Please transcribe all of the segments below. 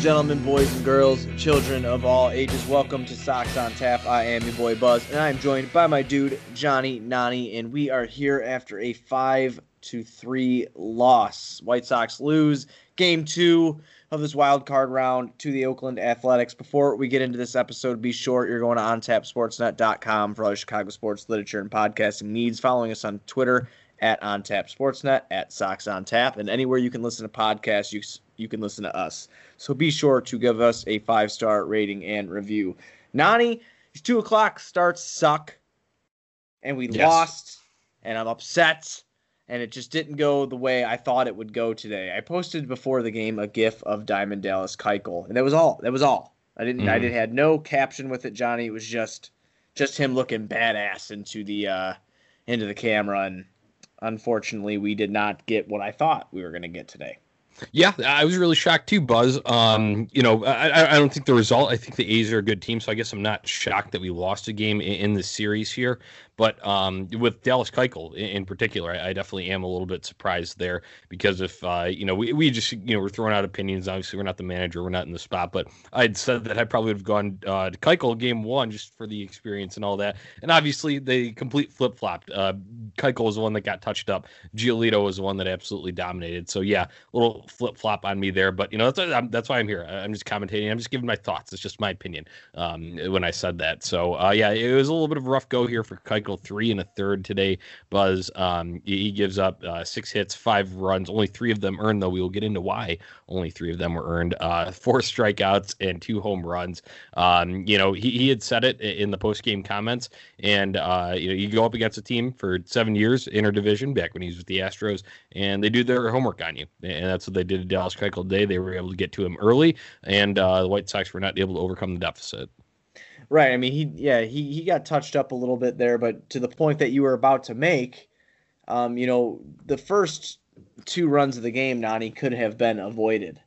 Gentlemen, boys and girls, children of all ages, welcome to Sox on Tap. I am your boy Buzz, and I am joined by my dude Johnny Nani, and we are here after a five to three loss. White Sox lose game two of this wild card round to the Oakland Athletics. Before we get into this episode, be sure you're going to ontapsportsnet.com for all your Chicago sports literature and podcasting needs. Following us on Twitter at ontapsportsnet at Sox on Tap, and anywhere you can listen to podcasts, you you can listen to us. So be sure to give us a five star rating and review. Nani, these two o'clock starts suck, and we Yes. lost, and I'm upset, and it just didn't go the way I thought it would go today. I posted before the game a GIF of Diamond Dallas Keuchel, and that was all. That was all. I didn't. I Mhm. did had no caption with it, Johnny. It was just just him looking badass into the uh into the camera, and unfortunately, we did not get what I thought we were going to get today. Yeah, I was really shocked too, Buzz. Um, you know, I, I- don't think the result. I think the A's are a good team, so I guess I'm not shocked that we lost a game in, in this series here. But um, with Dallas Keuchel in, in particular, I, I definitely am a little bit surprised there because if uh, you know, we, we just you know we're throwing out opinions. Obviously, we're not the manager, we're not in the spot. But I'd said that I probably would have gone uh, to Keuchel game one just for the experience and all that. And obviously, they complete flip flopped. Uh, Keuchel was the one that got touched up. Giolito was the one that absolutely dominated. So yeah, little flip flop on me there, but you know that's that's why I'm here. I'm just commentating. I'm just giving my thoughts. It's just my opinion um, when I said that. So uh, yeah, it was a little bit of a rough go here for Keuchel. Three and a third today. Buzz um, he, he gives up uh, six hits, five runs. Only three of them earned, though. We will get into why only three of them were earned. Uh, four strikeouts and two home runs. Um, you know he, he had said it in the post game comments, and uh, you know you go up against a team for seven years interdivision back when he was with the Astros and they do their homework on you. And that's what they did to Dallas Keuchel today. They were able to get to him early, and uh, the White Sox were not able to overcome the deficit. Right. I mean, he yeah he he got touched up a little bit there, but to the point that you were about to make, um, you know, the first two runs of the game, Nani could have been avoided.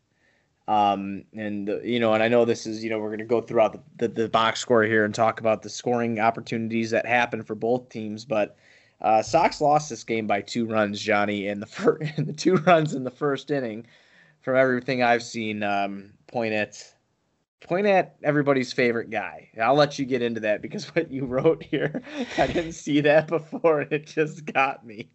Um, and you know, and I know this is you know we're going to go throughout the, the the box score here and talk about the scoring opportunities that happened for both teams, but. Uh, Sox lost this game by two runs, Johnny, and the fir- the two runs in the first inning, from everything I've seen, um, point at point at everybody's favorite guy. I'll let you get into that because what you wrote here, I didn't see that before, it just got me,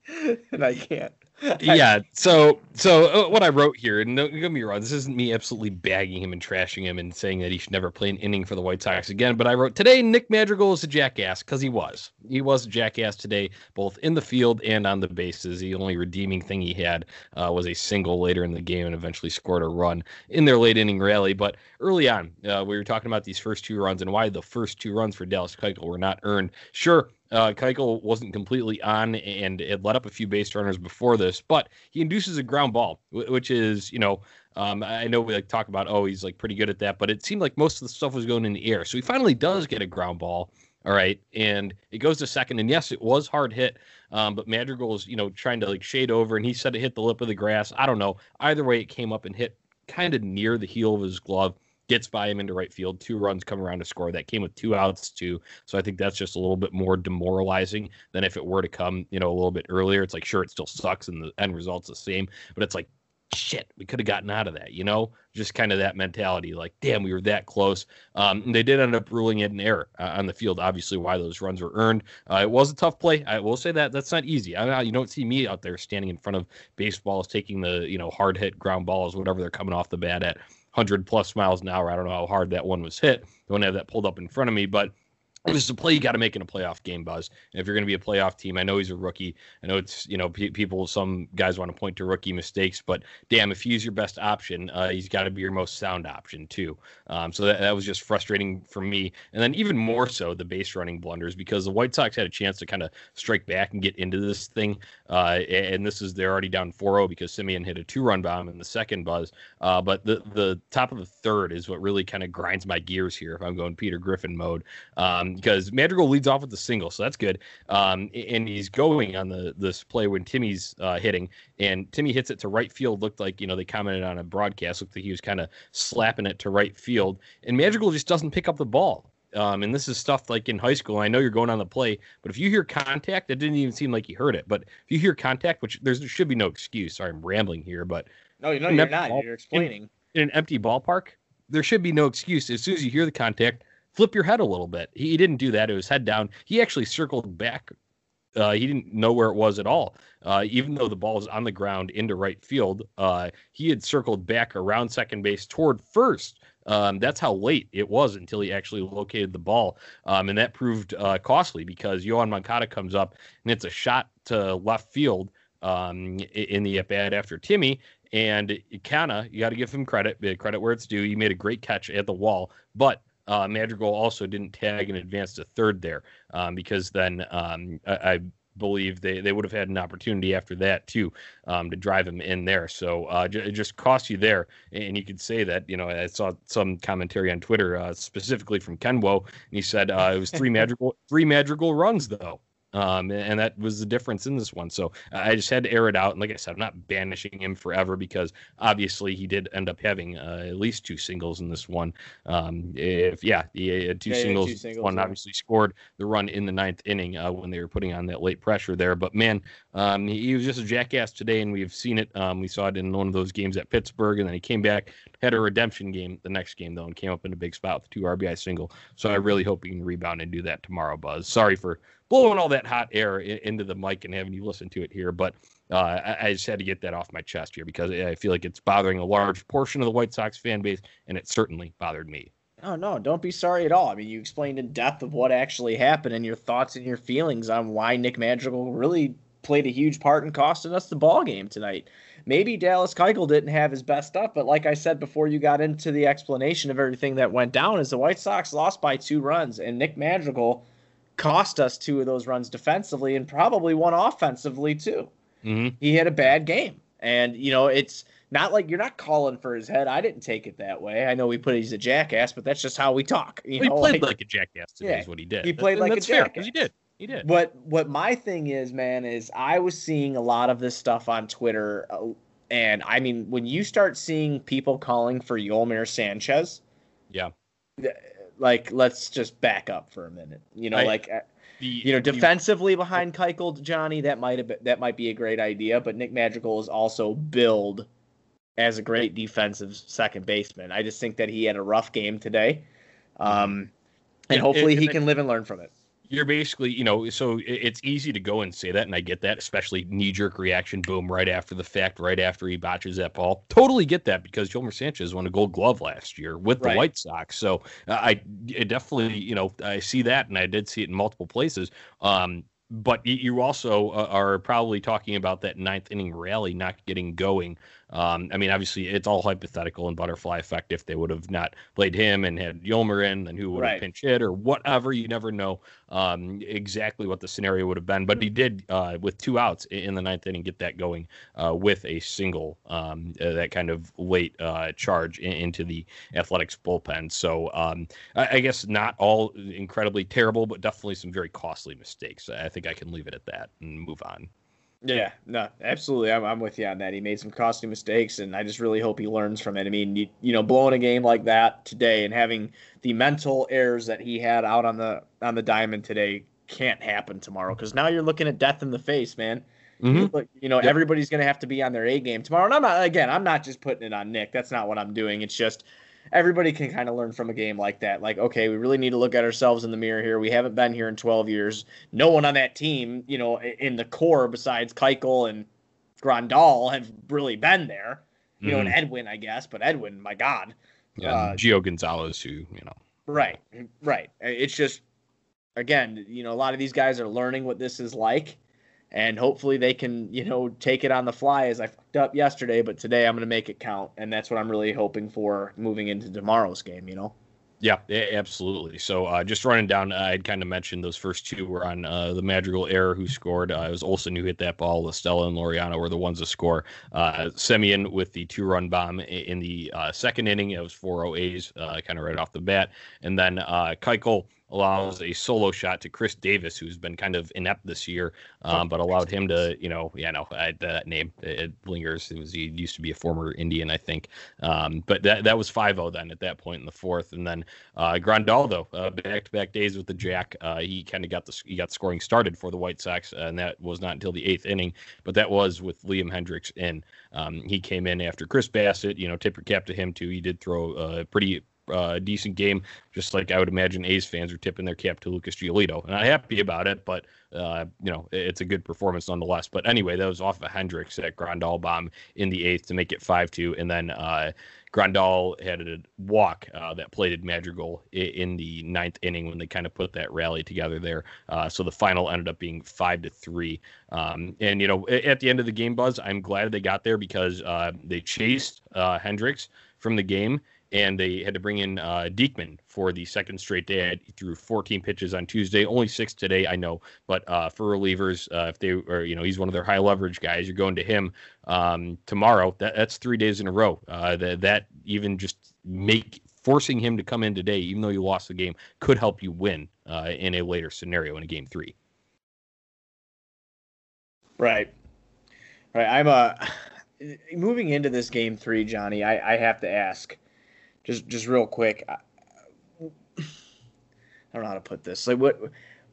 and I can't. Yeah. So, so uh, what I wrote here, and don't get me wrong, this isn't me absolutely bagging him and trashing him and saying that he should never play an inning for the White Sox again. But I wrote today, Nick Madrigal is a jackass because he was. He was a jackass today, both in the field and on the bases. The only redeeming thing he had uh, was a single later in the game and eventually scored a run in their late inning rally. But early on, uh, we were talking about these first two runs and why the first two runs for Dallas Keuchel were not earned. Sure, uh, Keuchel wasn't completely on and it let up a few base runners before this, but he induces a ground ball, which is, you know, um, I know we like talk about, oh, he's like pretty good at that, but it seemed like most of the stuff was going in the air. So he finally does get a ground ball. All right. And it goes to second. And yes, it was hard hit. Um, but is you know, trying to like shade over and he said it hit the lip of the grass. I don't know. Either way, it came up and hit kind of near the heel of his glove gets by him into right field. Two runs come around to score. That came with two outs too. So I think that's just a little bit more demoralizing than if it were to come, you know, a little bit earlier. It's like sure it still sucks and the end result's the same, but it's like shit, we could have gotten out of that, you know? Just kind of that mentality, like, damn, we were that close. Um, they did end up ruling it an error uh, on the field, obviously, why those runs were earned. Uh, it was a tough play. I will say that that's not easy. I, you don't see me out there standing in front of baseballs, taking the, you know, hard hit ground balls, whatever they're coming off the bat at 100 plus miles an hour. I don't know how hard that one was hit. Don't have that pulled up in front of me, but this is a play you got to make in a playoff game, Buzz. And if you're going to be a playoff team, I know he's a rookie. I know it's you know pe- people. Some guys want to point to rookie mistakes, but damn, if he's your best option, uh, he's got to be your most sound option too. Um, so that, that was just frustrating for me. And then even more so the base running blunders because the White Sox had a chance to kind of strike back and get into this thing. Uh, and this is they're already down 4-0 because Semien hit a two-run bomb in the second Buzz. Uh, but the the top of the third is what really kind of grinds my gears here if I'm going Peter Griffin mode. Um, because Madrigal leads off with the single, so that's good. Um, and he's going on the this play when Timmy's uh, hitting, and Timmy hits it to right field. Looked like you know they commented on a broadcast. Looked like he was kind of slapping it to right field, and Madrigal just doesn't pick up the ball. Um, and this is stuff like in high school. I know you're going on the play, but if you hear contact, it didn't even seem like you heard it. But if you hear contact, which there's, there should be no excuse. Sorry, I'm rambling here, but No, no, And you're not. ball- You're explaining. in an empty ballpark, there should be no excuse. As soon as you hear the contact, flip your head a little bit. He, he didn't do that. It was head down. He actually circled back. Uh, he didn't know where it was at all. Uh, even though the ball was on the ground into right field, uh, he had circled back around second base toward first. Um, that's how late it was until he actually located the ball. Um, and that proved uh, costly because Yoan Moncada comes up and it's a shot to left field um, in the at bat after Timmy. And Canha, you got to give him credit, credit where it's due. He made a great catch at the wall, but uh, Madrigal also didn't tag and advance to third there um, because then um, I, I, believe they, they would have had an opportunity after that too um, to drive him in there. So uh, j- it just cost you there, and you could say that. You know, I saw some commentary on Twitter uh, specifically from Kenwo, and he said uh, it was three Madrigal three Madrigal runs though. Um, and that was the difference in this one. So I just had to air it out. And like I said, I'm not banishing him forever because obviously he did end up having uh, at least two singles in this one. Um, if yeah, he had two, yeah, singles, two singles. One yeah. obviously scored the run in the ninth inning uh, when they were putting on that late pressure there. But man, um, he, he, was just a jackass today, and we've seen it. Um, we saw it in one of those games at Pittsburgh, and then he came back, had a redemption game the next game though, and came up in a big spot with two RBI single. So I really hope he can rebound and do that tomorrow. Buzz, sorry for blowing all that hot air into the mic and having you listen to it here. But uh, I, just had to get that off my chest here because I feel like it's bothering a large portion of the White Sox fan base, and it certainly bothered me. Oh no, don't be sorry at all. I mean, you explained in depth of what actually happened and your thoughts and your feelings on why Nick Madrigal really played a huge part in costing us the ball game tonight. Maybe Dallas Keuchel didn't have his best stuff, but like I said before, you got into the explanation of everything that went down. Is the White Sox lost by two runs, and Nick Madrigal cost us two of those runs defensively and probably one offensively too. Mm-hmm. He had a bad game, and you know it's not like you're not calling for his head. I didn't take it that way. I know we put he's a jackass, but that's just how we talk. You well, know, he played like, like, a jackass today. Yeah, is what he did. He played and like a jackass. He did. He did. What what my thing is, man, is I was seeing a lot of this stuff on Twitter, uh, and I mean, when you start seeing people calling for Yolmer Sanchez, yeah, like let's just back up for a minute. You know, I, like uh, the, you know, defensively the, behind Keuchel, Johnny, that might have been, that might be a great idea. But Nick Madrigal is also billed as a great defensive second baseman. I just think that he had a rough game today, um, and hopefully he can live and learn from it you're basically, you know, so it's easy to go and say that, and I get that, especially knee jerk reaction, boom, right after the fact, right after he botches that ball. Totally get that because Yolmer Sanchez won a Gold Glove last year with the right. White Sox, so uh, I, I definitely, you know, I see that, and I did see it in multiple places. Um, but you also uh, are probably talking about that ninth inning rally not getting going um, I mean, obviously, it's all hypothetical and butterfly effect. If they would have not played him and had Yolmer in, then who would right. have pinch hit or whatever? You never know um, exactly what the scenario would have been. But he did, uh, with two outs in the ninth inning, get that going uh, with a single, um, uh, that kind of late uh, charge in, into the Athletics bullpen. So um, I, I, guess not all incredibly terrible, but definitely some very costly mistakes. I think I can leave it at that and move on. Yeah, no, absolutely. I'm, I'm with you on that. He made some costly mistakes, and I just really hope he learns from it. I mean, you, you know, blowing a game like that today and having the mental errors that he had out on the on the diamond today can't happen tomorrow because now you're looking at death in the face, man. Mm-hmm. You, know, yep. everybody's going to have to be on their A game tomorrow. And I'm not, again, I'm not just putting it on Nick. That's not what I'm doing. It's just everybody can kind of learn from a game like that. Like, okay, we really need to look at ourselves in the mirror here. We haven't been here in 12 years. No one on that team, you know, in the core besides Keuchel and Grandal have really been there. You mm-hmm. know, and mm-hmm. Edwin, I guess, but Edwin, my God. Yeah, uh, Gio Gonzalez, who, you know. Right, right. It's just, again, you know, a lot of these guys are learning what this is like and hopefully they can you know take it on the fly as I fucked up yesterday, but today I'm going to make it count, and that's what I'm really hoping for moving into tomorrow's game. You know. Yeah, absolutely. So uh, just running down, I'd kind of mentioned those first two were on uh, the Madrigal error who scored. Uh, it was Olson who hit that ball. Stella and Laureano were the ones to score. Uh, Semien with the two run bomb in the uh, second inning. It was 4 0 A's, kind of right off the bat. And then uh, Keuchel allows a solo shot to Khris Davis, who's been kind of inept this year, um, but allowed him to, you know, yeah, no, I, that name it lingers. It was he used to be a former Indian, I think, um, but that that was 5-0 then at that point in the fourth, and then uh, Grandal uh, back-to-back days with the Jack, uh, he kind of got the he got scoring started for the White Sox, and that was not until the eighth inning, but that was with Liam Hendriks in. Um, he came in after Chris Bassitt. you know, tip your cap to him too. He did throw a pretty uh, decent game, just like I would imagine A's fans are tipping their cap to Lucas Giolito. And I'm happy about it, but uh, you know it's a good performance nonetheless. But anyway, that was off of Hendriks at Grandal bomb in the eighth to make it five two, and then uh, Grandal had a walk uh, that plated Madrigal in the ninth inning when they kind of put that rally together there. Uh, so the final ended up being five to three. Um, and you know, at the end of the game, Buzz, I'm glad they got there because uh, they chased Hendriks from the game and they had to bring in uh, Diekman for the second straight day. He threw 14 pitches on Tuesday, only six today, I know. But uh, for relievers, uh, if they are, you know, he's one of their high leverage guys. You're going to him um, tomorrow. That, that's three days in a row. Uh, that that even just make forcing him to come in today, even though you lost the game, could help you win uh, in a later scenario in a game three. Right, right. I'm a moving into this game three, Johnny. I, I have to ask just just real quick. I, I don't know how to put this. Like what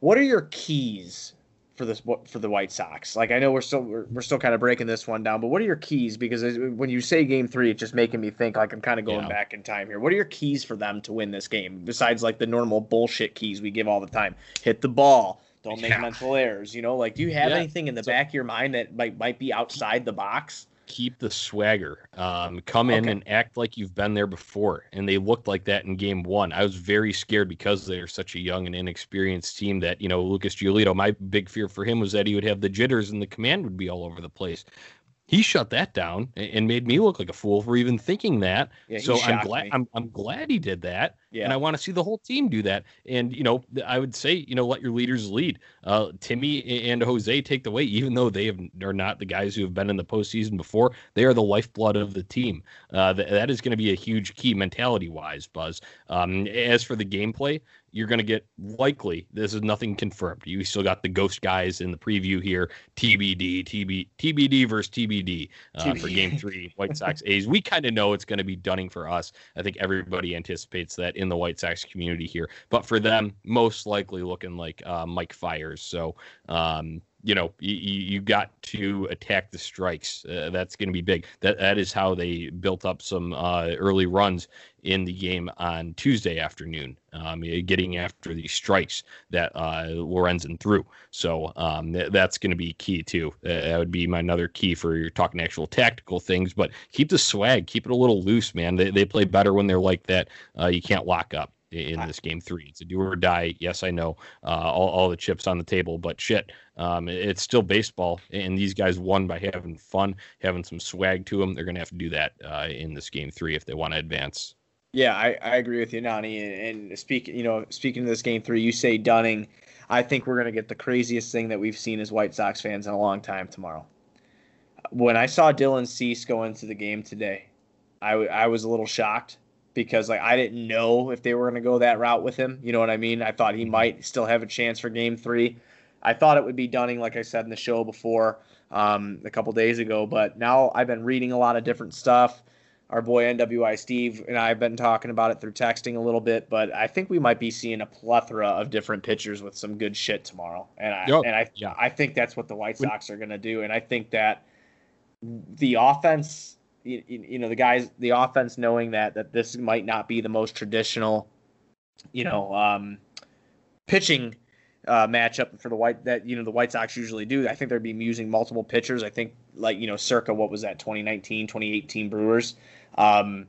what are your keys for this for the White Sox? Like I know we're still we're, we're still kind of breaking this one down, but what are your keys? Because when you say Game Three, it's just making me think like I'm kind of going yeah. back in time here. What are your keys for them to win this game besides like the normal bullshit keys we give all the time? Hit the ball. Don't make yeah. mental errors. You know, like do you have yeah. anything in the so, back of your mind that might might be outside the box? Keep the swagger. Um, come in okay. and act like you've been there before. And they looked like that in game one. I was very scared because they're such a young and inexperienced team that, you know, Lucas Giolito, my big fear for him was that he would have the jitters and the command would be all over the place he shut that down and made me look like a fool for even thinking that. Yeah, so I'm glad I'm I'm glad he did that. Yeah. And I want to see the whole team do that. And you know, I would say, you know, let your leaders lead. Uh, Timmy and Jose take the way, even though they have are not the guys who have been in the postseason before. They are the lifeblood of the team. Uh, th- that is going to be a huge key mentality wise, Buzz. Um, as for the gameplay, you're going to get likely this is nothing confirmed. You still got the ghost guys in the preview here. TBD, TB, TBD versus TBD, uh, TBD. for Game Three, White Sox A's. We kind of know it's going to be Dunning for us. I think everybody anticipates that in the White Sox community here, but for them, most likely looking like uh, Mike Fiers. So um, you know you, you got to attack the strikes. Uh, that's going to be big. That that is how they built up some uh, early runs in the game on Tuesday afternoon, um, getting after the strikes that uh, Lorenzen threw. So um, th- that's going to be key too. that would be my another key for your talking actual tactical things. But keep the swag, keep it a little loose, man. They they play better when they're like that. Uh, you can't lock up in this game three. It's a do or die. Yes, I know uh, all, all the chips on the table, but shit, um, it's still baseball. And these guys won by having fun, having some swag to them. They're going to have to do that uh, in this game three if they want to advance. Yeah, I, I agree with you, Nani. And, and speaking, you know, speaking of this game three, you say Dunning. I think we're going to get the craziest thing that we've seen as White Sox fans in a long time tomorrow. When I saw Dylan Cease go into the game today, I, w- I was a little shocked because like I didn't know if they were going to go that route with him. You know what I mean? I thought he mm-hmm. might still have a chance for Game Three. I thought it would be Dunning, like I said in the show before um, a couple days ago, but now I've been reading a lot of different stuff. Our boy NWI Steve and I have been talking about it through texting a little bit, but I think we might be seeing a plethora of different pitchers with some good shit tomorrow. And I yep. and I yeah. I think that's what the White Sox are going to do. And I think that the offense you, you know the guys the offense knowing that that this might not be the most traditional you know um, pitching uh, matchup for the white that you know the White Sox usually do. I think they'd be using multiple pitchers. I think like you know circa what was that 2019 2018 Brewers. Um,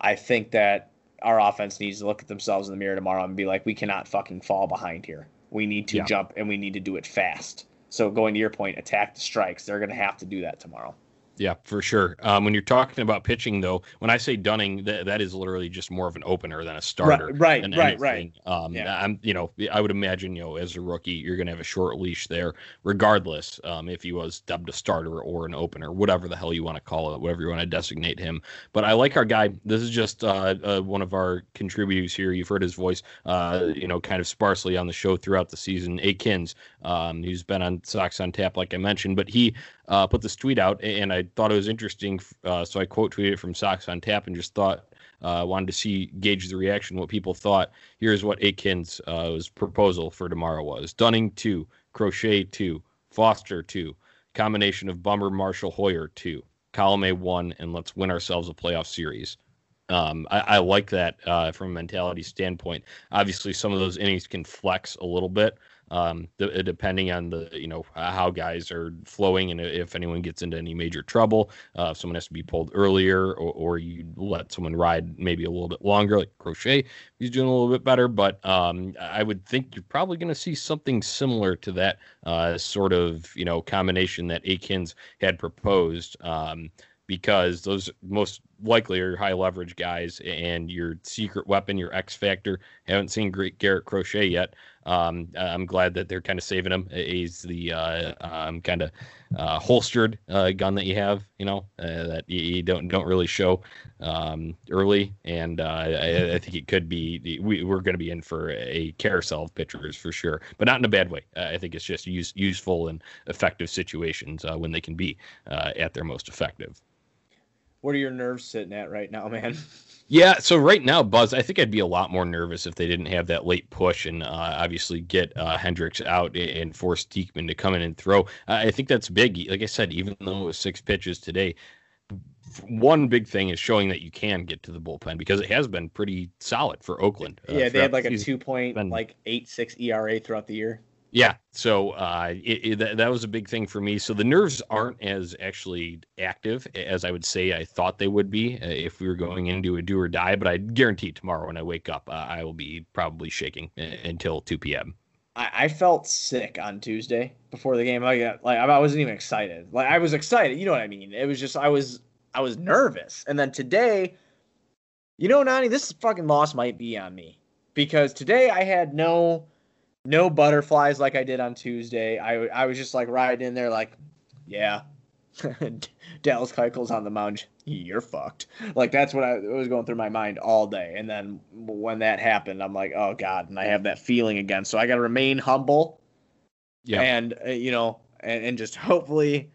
I think that our offense needs to look at themselves in the mirror tomorrow and be like, we cannot fucking fall behind here. We need to yeah. jump and we need to do it fast. So going to your point, attack the strikes. They're going to have to do that tomorrow. Yeah, for sure. Um, when you're talking about pitching, though, when I say Dunning, that that is literally just more of an opener than a starter. Right, right, right, right. Um, yeah. I'm, you know, I would imagine, you know, as a rookie, you're going to have a short leash there, regardless um, if he was dubbed a starter or an opener, whatever the hell you want to call it, whatever you want to designate him. But I like our guy. This is just uh, uh, one of our contributors here. You've heard his voice, uh, you know, kind of sparsely on the show throughout the season. Akins, um, who's been on Sox on Tap, like I mentioned, but he uh, put this tweet out, and I thought it was interesting. Uh, so I quote tweeted it from Sox on Tap and just thought uh, wanted to see gauge the reaction, what people thought. Here's what Akins' uh, proposal for tomorrow was: Dunning two, Crochet two, Foster two, combination of Bummer, Marshall, Heuer two, Colome one, and let's win ourselves a playoff series. Um, I, I, like that uh, from a mentality standpoint. Obviously, some of those innings can flex a little bit, um, uh, depending on the you know how guys are flowing and if anyone gets into any major trouble, uh, if someone has to be pulled earlier or, or you let someone ride maybe a little bit longer, like Crochet, he's doing a little bit better. But um, I would think you're probably going to see something similar to that uh, sort of you know combination that Akins had proposed. Um, because those most likely are high leverage guys and your secret weapon, your X factor. Haven't seen great Garrett Crochet yet. Um, I'm glad that they're kind of saving him. He's the uh, um, kind of uh, holstered uh, gun that you have, you know, uh, that you, don't don't really show um, early, and uh, I, I, think it could be we, we're going to be in for a carousel of pitchers for sure, but not in a bad way. I think it's just use, useful and effective situations uh, when they can be at their most effective. What are your nerves sitting at right now, man? Yeah, so right now, Buzz, I think I'd be a lot more nervous if they didn't have that late push and uh, obviously get uh, Hendriks out and force Diekman to come in and throw. I think that's big. Like I said, even though it was six pitches today, one big thing is showing that you can get to the bullpen because it has been pretty solid for Oakland. Uh, yeah, they had like a two point like eight six ERA throughout the year. Yeah, so uh, it, it, that, was a big thing for me. So the nerves aren't as actually active as I would say I thought they would be uh, if we were going into a do or die. But I guarantee tomorrow when I wake up, uh, I will be probably shaking uh, until 2 p.m. I, I felt sick on Tuesday before the game. I got, like I wasn't even excited. Like I was excited, you know what I mean? It was just I was I was nervous. And then today, you know, Nani, this fucking loss might be on me because today I had no no butterflies like I did on Tuesday. I I was just like riding in there like, yeah, Dallas Keuchel's on the mound. You're fucked. Like that's what I was going through my mind all day. And then when that happened, I'm like, oh god, and I have that feeling again. So I got to remain humble. Yeah. And uh, you know, and, and just hopefully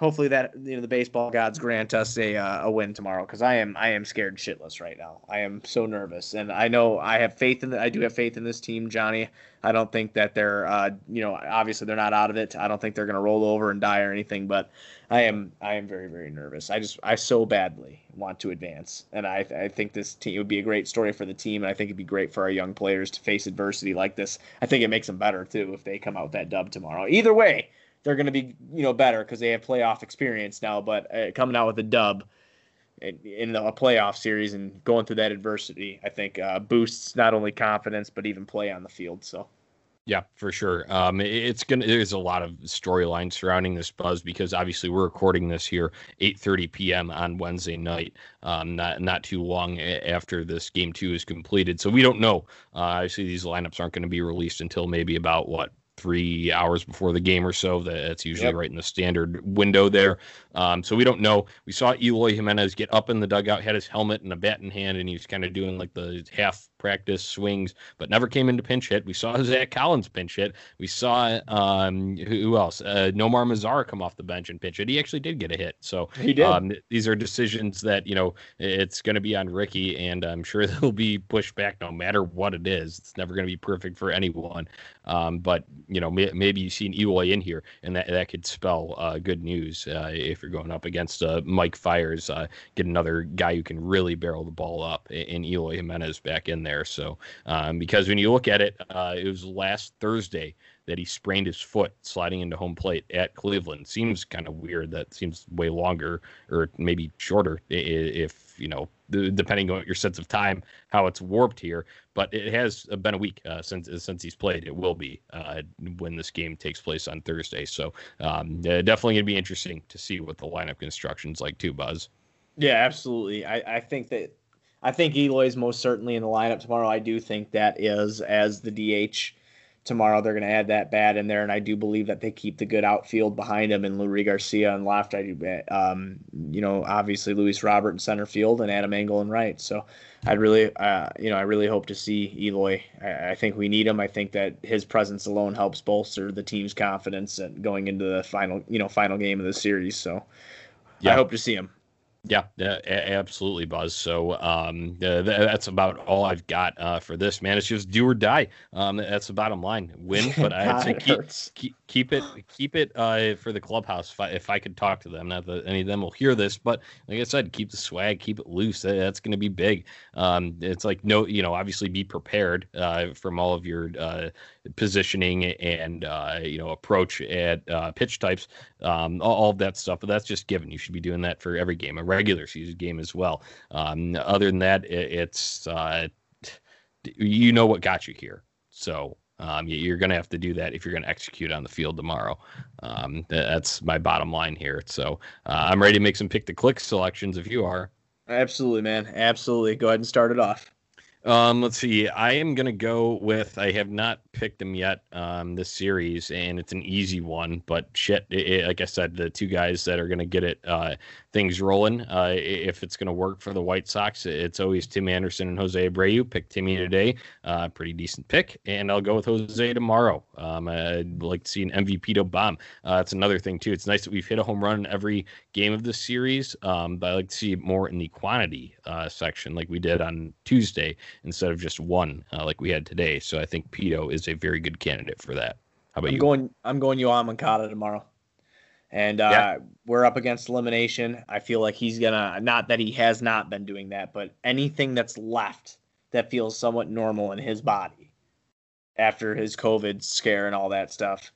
hopefully that you know the baseball gods grant us a uh, a win tomorrow because I am I am scared shitless right now. I am so nervous, and I know I have faith in the, I do have faith in this team, Johnny. I don't think that they're uh, you know obviously they're not out of it. I don't think they're gonna roll over and die or anything, but I am I am very very nervous. I just I so badly want to advance, and I I think this team would be a great story for the team, and I think it'd be great for our young players to face adversity like this. I think it makes them better too if they come out with that dub tomorrow. Either way they're going to be you know better because they have playoff experience now. But uh, coming out with a dub in, a playoff series and going through that adversity, I think uh, boosts not only confidence but even play on the field. So. Yeah, for sure. Um, it's gonna. There's a lot of storyline surrounding this buzz because obviously we're recording this here 8:30 p.m. on Wednesday night, um, not not too long after this game two is completed. So we don't know. Uh, obviously, these lineups aren't going to be released until maybe about what three hours before the game or so. That's usually yep. right in the standard window there. Um, so we don't know. We saw Eloy Jimenez get up in the dugout, had his helmet and a bat in hand, and he was kind of doing like the half practice swings, but never came into pinch hit. We saw Zach Collins pinch hit. We saw um, who else? Uh, Nomar Mazara come off the bench and pinch hit. He actually did get a hit. So he did. Um, these are decisions that you know it's going to be on Ricky, and I'm sure they'll be pushed back no matter what it is. It's never going to be perfect for anyone. Um, but you know may, maybe you see an Eloy in here, and that that could spell uh, good news uh, if you're going up against uh, Mike Fiers. Uh, get another guy who can really barrel the ball up, in Eloy Jimenez back in there there. So um, because when you look at it, uh, it was last Thursday that he sprained his foot sliding into home plate at Cleveland. Seems kind of weird. That seems way longer or maybe shorter if you know depending on your sense of time, how it's warped here. But it has been a week uh, since since he's played. It will be uh, when this game takes place on Thursday. So um, definitely going to be interesting to see what the lineup construction's like too, Buzz. Yeah, absolutely. I, I think that I think Eloy is most certainly in the lineup tomorrow. I do think that is as the DH tomorrow. They're going to add that bat in there, and I do believe that they keep the good outfield behind him and Leury Garcia and left. I do, um, you know, obviously Luis Robert in center field and Adam Engel in right. So I'd really, uh, you know, I really hope to see Eloy. I, I, think we need him. I think that his presence alone helps bolster the team's confidence and going into the final, you know, final game of the series. So yeah. I hope to see him. Yeah, absolutely, Buzz. So um, that's about all I've got uh, for this, man. It's just do or die. Um, that's the bottom line. Win, but I'd say keep, keep, keep it keep it uh, for the clubhouse. If I, if I could talk to them, not that any of them will hear this, but like I said, keep the swag, keep it loose. That's going to be big. Um, it's like no, you know, obviously be prepared uh, from all of your uh, positioning and uh, you know approach at uh, pitch types, um, all, all, of that stuff. But that's just given. You should be doing that for every game, a regular season game as well. Um, other than that, it, it's uh, you know what got you here. So um, you're going to have to do that if you're going to execute on the field tomorrow. Um, that's my bottom line here. So uh, I'm ready to make some pick the click selections if you are. Absolutely, man. Absolutely. Go ahead and start it off. Um, let's see. I am gonna go with. I have not picked them yet. Um, this series, and it's an easy one. But shit, it, it, like I said, the two guys that are gonna get it uh, things rolling. Uh, if it's gonna work for the White Sox, it's always Tim Anderson and Jose Abreu. Pick Timmy today. Uh, pretty decent pick, and I'll go with Jose tomorrow. Um, I'd like to see an MVP to bomb. Uh, that's another thing too. It's nice that we've hit a home run in every game of this series. Um, but I like to see more in the quantity uh, section, like we did on Tuesday instead of just one uh, like we had today. So I think Pito is a very good candidate for that. How about you? I'm you? Going, I'm going Yoan Moncada tomorrow. And uh, yeah. we're up against elimination. I feel like he's gonna not that he has not been doing that, but anything that's left that feels somewhat normal in his body after his COVID scare and all that stuff,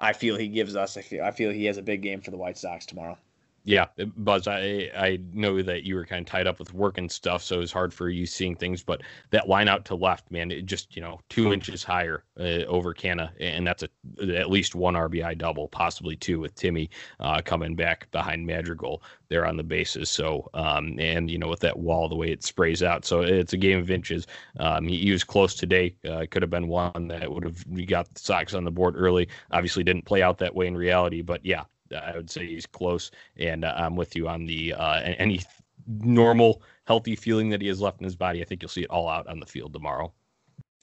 I feel he gives us. I feel I feel he has a big game for the White Sox tomorrow. Yeah, Buzz, I I know that you were kind of tied up with work and stuff, so it was hard for you seeing things. But that line out to left, man, it just you know two inches higher uh, over Canha, and that's a at least one RBI double, possibly two with Timmy uh, coming back behind Madrigal there on the bases. So um, and you know with that wall, the way it sprays out, so it's a game of inches. Um, he, he was close today. Uh, could have been one that would have got the Sox on the board early. Obviously, didn't play out that way in reality, but yeah, I would say he's close, and uh, I'm with you on the uh, any normal, healthy feeling that he has left in his body. I think you'll see it all out on the field tomorrow.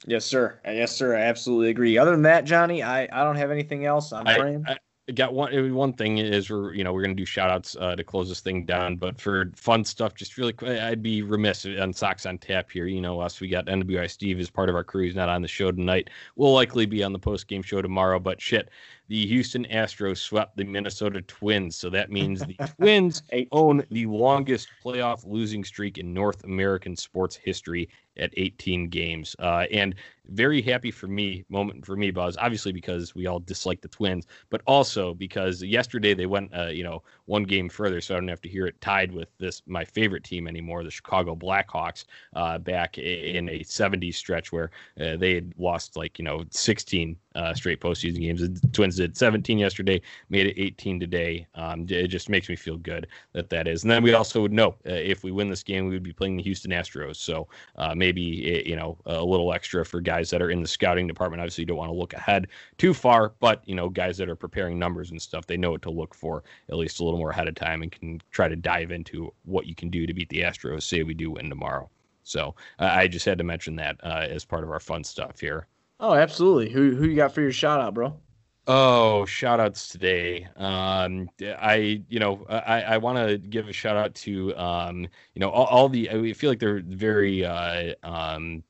Yes, sir. Yes, sir. I absolutely agree. Other than that, Johnny, I, I don't have anything else. I'm praying. I, got one one thing is we're you know we're gonna do shout outs uh, to close this thing down but for fun stuff just really quick i'd be remiss on sox on tap here you know us we got nwi steve as part of our crew he's not on the show tonight we'll likely be on the post game show tomorrow but shit the Houston Astros swept the Minnesota Twins. So that means the Twins own the longest playoff losing streak in North American sports history at 18 games. Uh, and very happy for me, moment for me, Buzz, obviously because we all dislike the Twins, but also because yesterday they went, uh, you know, one game further, so I don't have to hear it tied with this, my favorite team anymore, the Chicago Blackhawks, uh, back in a 70s stretch where uh, they had lost like, you know, 16 uh, straight postseason games. The Twins did 17 yesterday, made it 18 today. Um, it just makes me feel good that that is. And then we also would know uh, if we win this game, we would be playing the Houston Astros. So uh, maybe it, you know a little extra for guys that are in the scouting department. Obviously, you don't want to look ahead too far, but you know guys that are preparing numbers and stuff, they know what to look for at least a little more ahead of time and can try to dive into what you can do to beat the Astros. Say we do win tomorrow. So I just had to mention that uh, as part of our fun stuff here. Oh, absolutely. Who who you got for your shout out, bro? Oh, shout outs today. Um, I, you know, I, I want to give a shout out to, um, you know, all, all, the, I feel like they're very, uh, um,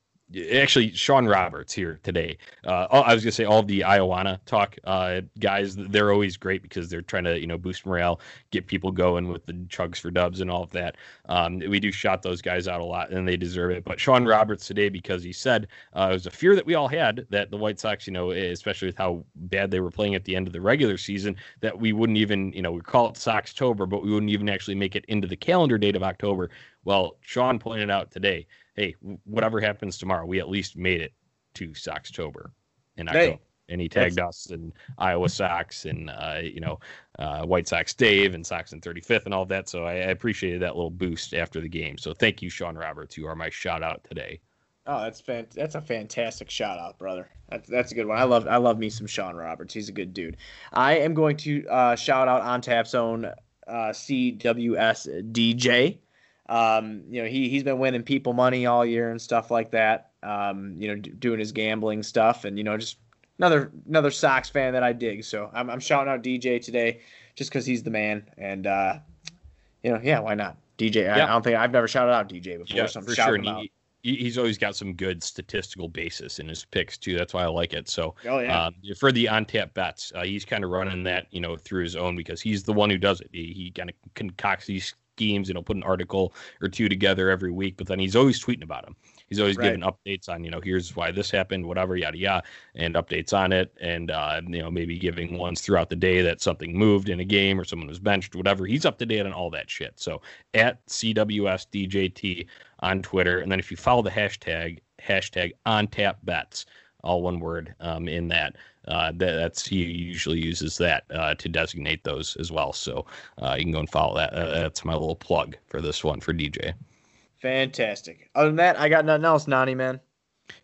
actually Sean Roberts here today. Uh, I was gonna say all the Iowa talk uh, guys. They're always great because they're trying to you know boost morale, get people going with the chugs for dubs and all of that. Um, we do shot those guys out a lot, and they deserve it. But Sean Roberts today because he said uh, it was a fear that we all had that the White Sox, you know, especially with how bad they were playing at the end of the regular season, that we wouldn't even you know we call it Soxtober, but we wouldn't even actually make it into the calendar date of October. Well, Sean pointed out today hey, whatever happens tomorrow, we at least made it to Soxtober in October. Hey, and he tagged us and Iowa Sox and uh, you know uh, White Sox Dave and Sox on 35th and all of that. So I, I, appreciated that little boost after the game. So thank you, Sean Roberts. You are my shout out today. Oh, that's fant- That's a fantastic shout out, brother. That's that's a good one. I love I love me some Sean Roberts. He's a good dude. I am going to uh, shout out on Tap's own uh, CWS DJ. Um, you know, he he's been winning people money all year and stuff like that. Um, you know, d- doing his gambling stuff, and you know, just another another Sox fan that I dig. So I'm, I'm shouting out DJ today just because he's the man, and uh, you know, yeah, why not? DJ. Yeah. I, I, don't think I've never shouted out DJ before, yeah, so I'm for sure. He, he's always got some good statistical basis in his picks too. That's why I like it. So, oh, yeah. um, for the on tap bets, uh, he's kind of running that you know through his own because he's the one who does it. He, he kind of concocts these schemes and he'll put an article or two together every week. But then he's always tweeting about them. He's always right. giving updates on, you know, here's why this happened, whatever, yada yada, and updates on it, and uh, you know maybe giving ones throughout the day that something moved in a game or someone was benched, whatever. He's up to date on all that shit. So at CWSDJT on Twitter, and then if you follow the hashtag hashtag on tap bets, all one word um, in that. Uh, that, that's he usually uses that uh, to designate those as well. So uh, you can go and follow that. Uh, that's my little plug for this one for DJ. Fantastic. Other than that, I got nothing else, Nani man.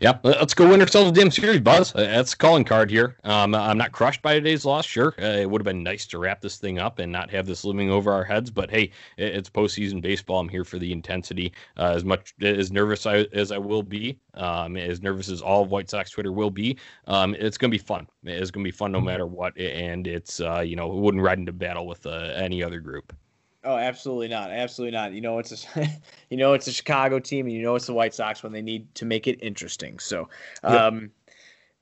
Yeah, let's go win ourselves a damn series, Buzz. Uh, that's a calling card here. Um, I'm not crushed by today's loss. Sure, uh, it would have been nice to wrap this thing up and not have this looming over our heads. But hey, it's postseason baseball. I'm here for the intensity. Uh, as much as nervous I, as I will be, um, as nervous as all of White Sox Twitter will be, um, it's going to be fun. It's going to be fun no matter what. And it's uh, you know, wouldn't ride into battle with uh, any other group. Oh, absolutely not. Absolutely not. You know it's a, you know it's a Chicago team, and you know it's the White Sox when they need to make it interesting. So, um, yep.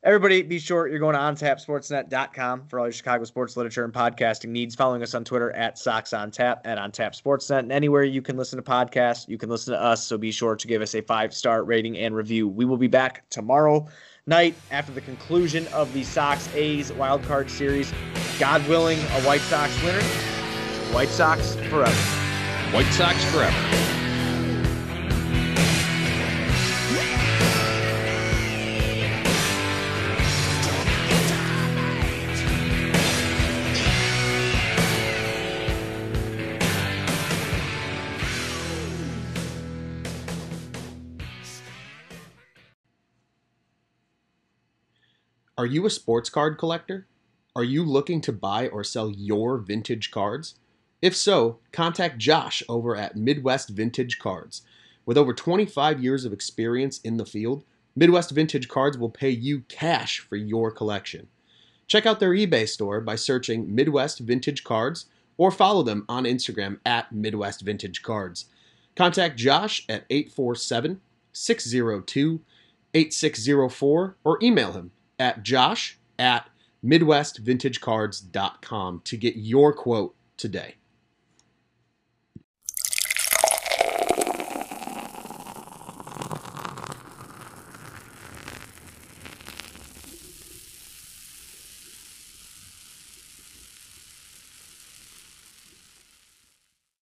everybody, be sure you're going to ontapsportsnet.com for all your Chicago sports literature and podcasting needs. Following us on Twitter at Sox on Tap and on Tap Sportsnet, and anywhere you can listen to podcasts, you can listen to us. So be sure to give us a five star rating and review. We will be back tomorrow night after the conclusion of the Sox A's wild card series. God willing, a White Sox winner. White Sox forever. White Sox forever. Are you a sports card collector? Are you looking to buy or sell your vintage cards? If so, contact Josh over at Midwest Vintage Cards. With over 25 years of experience in the field, Midwest Vintage Cards will pay you cash for your collection. Check out their eBay store by searching Midwest Vintage Cards or follow them on Instagram at Midwest Vintage Cards. Contact Josh at 847 602 8604 or email him at josh at midwestvintagecards.com to get your quote today.